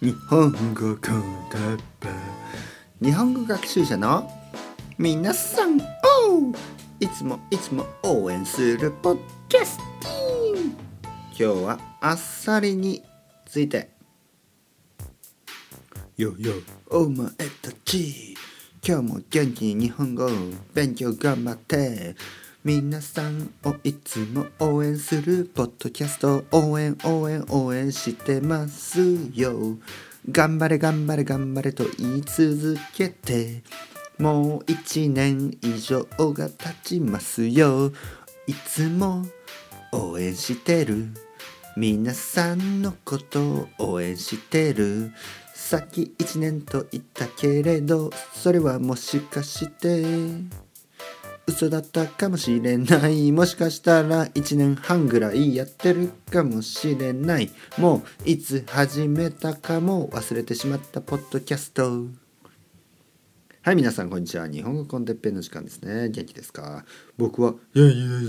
日本語コン日本語学習者の皆さん。おう。いつもいつも応援するポッキャスティン今日はあっさりについて。よよお前たち。今日も元気に日本語勉強頑張って皆さんをいつも応援するポッドキャスト。応援応援応援してますよ。頑張れ頑張れ頑張れと言い続けて。もう一年以上が経ちますよ。いつも応援してる。皆さんのことを応援してる。さっき一年と言ったけれどそれはもしかして。嘘だったかもしれない。もしかしたら1年半ぐらいやってるかもしれない。もういつ始めたかも忘れてしまったポッドキャスト。はい皆さんこんにちは。日本語コンテッペンの時間ですね。元気ですか？僕は。元気で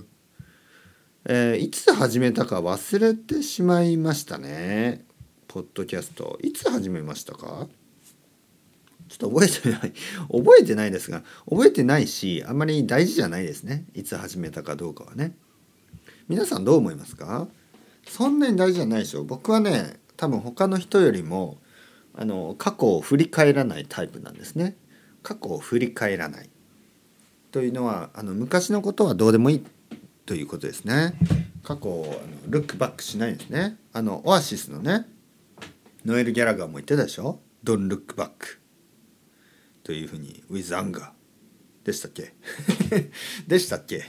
すえー、いつ始めたか忘れてしまいましたね。ポッドキャスト。いつ始めましたか？ちょっと覚えてない。覚えてないですが覚えてないしあんまり大事じゃないですね。いつ始めたかどうかはね。皆さんどう思いますか？そんなに大事じゃないでしょ。僕はね多分他の人よりもあの過去を振り返らないタイプなんですね。過去を振り返らない。というのはあの昔のことはどうでもいいということですね。過去をあのルックバックしないんですね。あのオアシスのねノエル・ギャラガーも言ってたでしょ？Don't look back というふうに with anger でしたっけ？でしたっけ？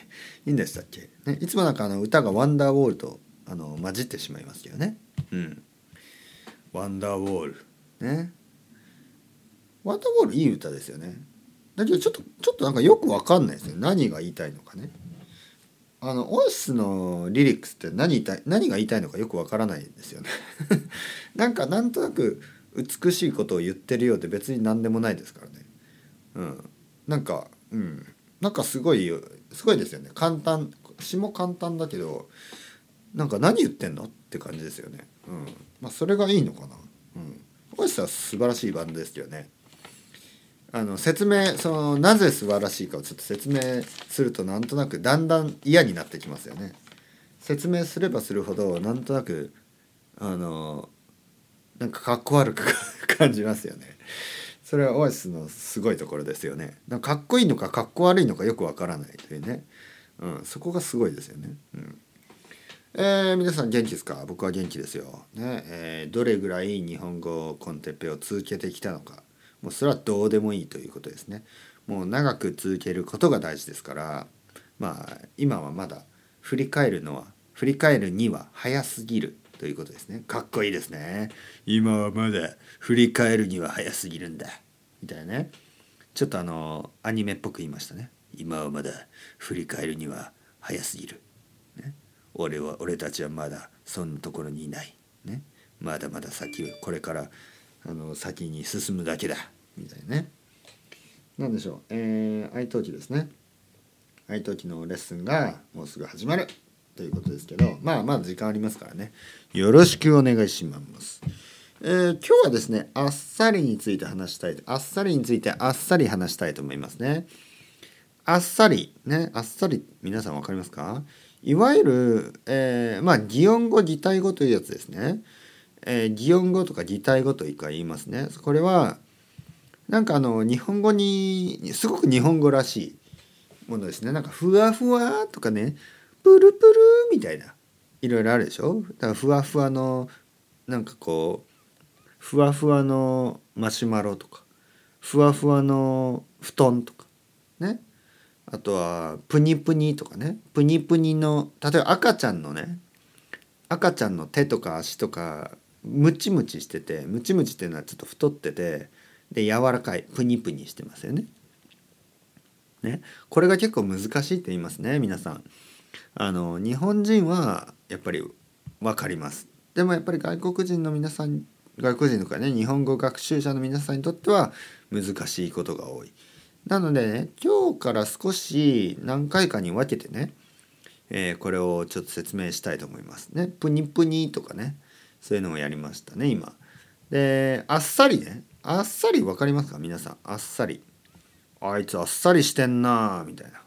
いいんでしたっけ、ね、いつもなんかあの歌がワンダーウォールとあの混じってしまいますけどね。うん。ワンダーウォール。ね。ワンダーウォールいい歌ですよね。だけどちょっとちょっとなんかよくわかんないですね。何が言いたいのかね。あのオアシスのリリックスって何言いたい何が言いたいのかよくわからないんですよね。なんかなんとなく美しいことを言ってるようで別に何でもないですからうん。なんかうん。なんかすごいすごいですよね。簡単詩も簡単だけどなんか何言ってんのって感じですよね。うん。まあそれがいいのかな。うん。オアシスは素晴らしいバンドですけどね。あの説明そのなぜ素晴らしいかをちょっと説明するとなんとなくだんだん嫌になってきますよね。説明すればするほどなんとなくあのなんかかっこ悪く感じますよね。それはオアシスのすごいところですよね。かかっこいいのかかっこ悪いのかよくわからないというね、うん、そこがすごいですよね。うんえー、皆さん元気ですか？僕は元気ですよ。ねえー、どれぐらい日本語コンテッペを続けてきたのかもうそれはどうでもいいということですね。もう長く続けることが大事ですからまあ今はまだ振り返るのは振り返るには早すぎるということですね。かっこいいですね。今はまだ振り返るには早すぎるんだみたいなね。ちょっとあのアニメっぽく言いましたね。今はまだ振り返るには早すぎる。ね、俺は俺たちはまだそんなところにいない。ね、まだまだ先これからあの先に進むだけだみたいなね何でしょうえー、愛登記ですね愛登記のレッスンがもうすぐ始まるということですけどまあまだ時間ありますからね。よろしくお願いします。えー、今日はですねあっさりについて話したいあっさりについてあっさり話したいと思いますね。あっさりねあっさり皆さん分かりますか？いわゆる、えー、まあ擬音語擬態語というやつですね。えー、擬音語とか擬態語というか言いますね。これはなんかあの日本語にすごく日本語らしいものですね。なんかふわふわとかね。プルプルみたいな。いろいろあるでしょ？だからふわふわのなんかこうふわふわのマシュマロとかふわふわの布団とかね？あとはプニプニとかね？プニプニの例えば赤ちゃんのね赤ちゃんの手とか足とかムチムチしててムチムチっていうのはちょっと太っててで柔らかいプニプニしてますよね。ね？これが結構難しいって言いますね皆さん。あの日本人はやっぱり分かります。でもやっぱり外国人の皆さん外国人とかね日本語学習者の皆さんにとっては難しいことが多い。なのでね今日から少し何回かに分けてね、えー、これをちょっと説明したいと思いますね。プニプニとかねそういうのをやりましたね今。であっさりねあっさり分かりますか？皆さんあっさりあいつあっさりしてんなみたいな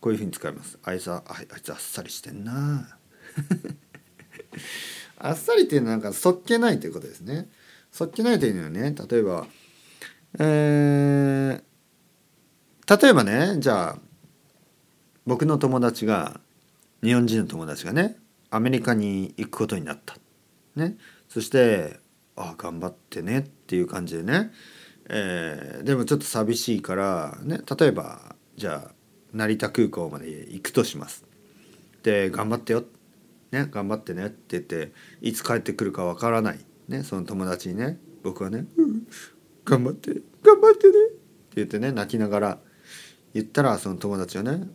こういうふうに使います。あいつああいつあっさりしてんな。あっさりっていうのはなんかそっけないということですね。そっけないというのはね例えばえー、例えばねじゃあ僕の友達が日本人の友達がねアメリカに行くことになった。ね、そして「ああ頑張ってね」っていう感じでね、えー、でもちょっと寂しいからね。例えばじゃあ成田空港まで行くとします。で頑張ってよ、ね、頑張ってね。って言っていつ帰ってくるかわからない、ね、その友達にね。僕はね「うん頑張って頑張ってね」って言ってね泣きながら言ったらその友達はね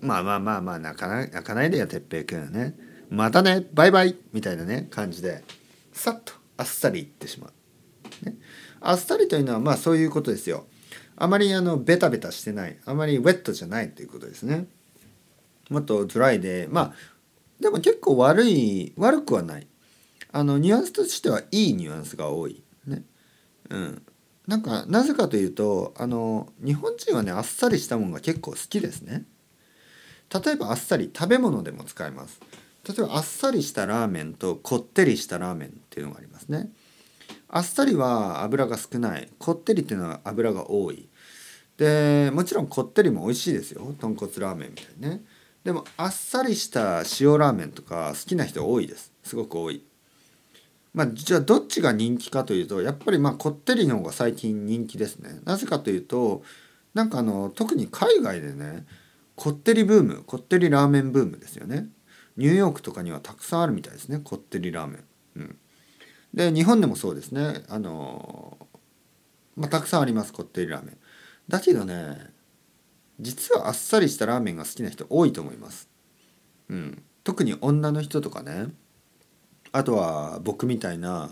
まあまあまあまあ泣かない泣かないでよ哲平君ね。またねバイバイみたいなね感じでさっとあっさり言ってしまう、ね、あっさりというのはまあそういうことですよ。あまりあのベタベタしてないあまりウェットじゃないということですね。もっとドライでまあでも結構悪い悪くはない。あのニュアンスとしてはいいニュアンスが多い。ね。うん。なんかなぜかというとあの日本人はねあっさりしたものが結構好きですね。例えばあっさり食べ物でも使えます。例えばあっさりしたラーメンとこってりしたラーメンっていうのがありますね。あっさりは油が少ない。こってりっていうのは油が多い。でもちろんこってりも美味しいですよ。豚骨ラーメンみたいにね。でもあっさりした塩ラーメンとか好きな人多いです。すごく多い。まあじゃあどっちが人気かというとやっぱりまあこってりの方が最近人気ですね。なぜかというとなんかあの特に海外でねこってりブームこってりラーメンブームですよね。ニューヨークとかにはたくさんあるみたいですねこってりラーメン、うん、で日本でもそうですね。あのまあ、たくさんあります。こってりラーメン。だけどね実はあっさりしたラーメンが好きな人多いと思います、うん、特に女の人とかね。あとは僕みたいな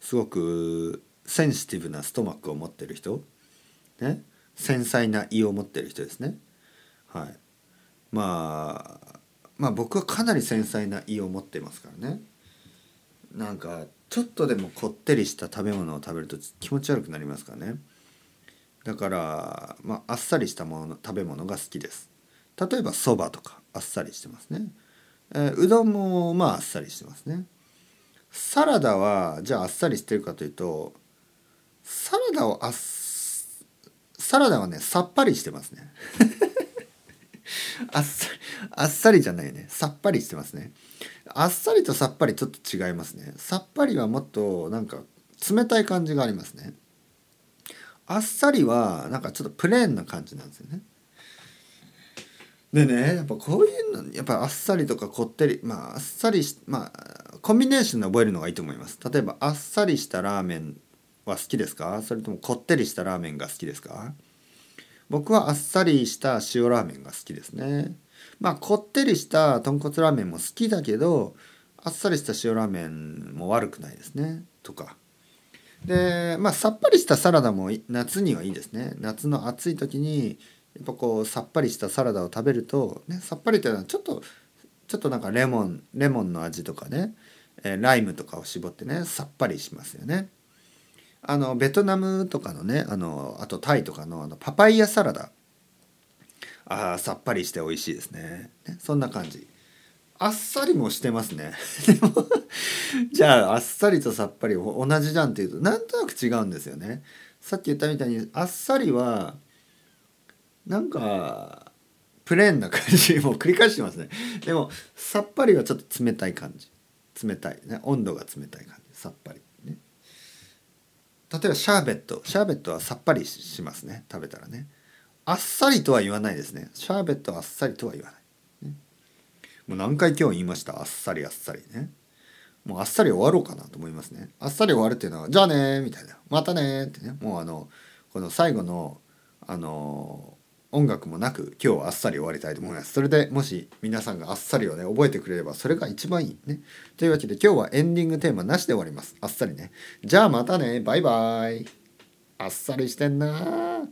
すごくセンシティブなストマックを持ってる人。ね。繊細な胃を持ってる人ですね。はい。まあまあ僕はかなり繊細な胃を持ってますからね。なんかちょっとでもこってりした食べ物を食べると気持ち悪くなりますからね。だから、まあ、あっさりしたもの食べ物が好きです。例えばそばとかあっさりしてますね、えー、うどんもまああっさりしてますね。サラダはじゃああっさりしてるかというとサラダをあっサラダはねさっぱりしてますね。あっさり あっさりじゃないね。さっぱりしてますね。あっさりとさっぱりちょっと違いますね。さっぱりはもっとなんか冷たい感じがありますね。あっさりはなんかちょっとプレーンな感じなんですよね。でねやっぱこういうのやっぱあっさりとかこってりまああっさりしまあコンビネーションで覚えるのがいいと思います。例えばあっさりしたラーメンは好きですか？それともこってりしたラーメンが好きですか？僕はあっさりした塩ラーメンが好きですね。まあこってりした豚骨ラーメンも好きだけどあっさりした塩ラーメンも悪くないですね。とか。でまあさっぱりしたサラダも夏にはいいですね。夏の暑い時にやっぱこうさっぱりしたサラダを食べると、ね、さっぱりというのはちょっとちょっとなんかレモンレモンの味とかね、え、ライムとかを絞ってねさっぱりしますよね。あのベトナムとかのねあのあとタイとかのあのパパイヤサラダ。あさっぱりして美味しいですね。ねそんな感じ。あっさりもしてますね。でもじゃああっさりとさっぱり同じじゃんっていうとなんとなく違うんですよね。さっき言ったみたいにあっさりはなんかプレーンな感じ。もう繰り返してますね。でもさっぱりはちょっと冷たい感じ。冷たい。ね温度が冷たい感じ。さっぱり。えばシャーベット。シャーベットはさっぱりしますね。食べたらね。あっさりとは言わないですね。シャーベットはあっさりとは言わない、ね、もう何回今日言いました？あっさりあっさりね。もうあっさり終わろうかなと思いますね。あっさり終わるっていうのはじゃあねみたいな。またねってね。もうあのこの最後のあの音楽もなく今日はあっさり終わりたいと思います。それでもし皆さんがあっさりをね覚えてくれればそれが一番いいね。というわけで今日はエンディングテーマなしで終わります。あっさりね。じゃあまたねバイバイ。あっさりしてんな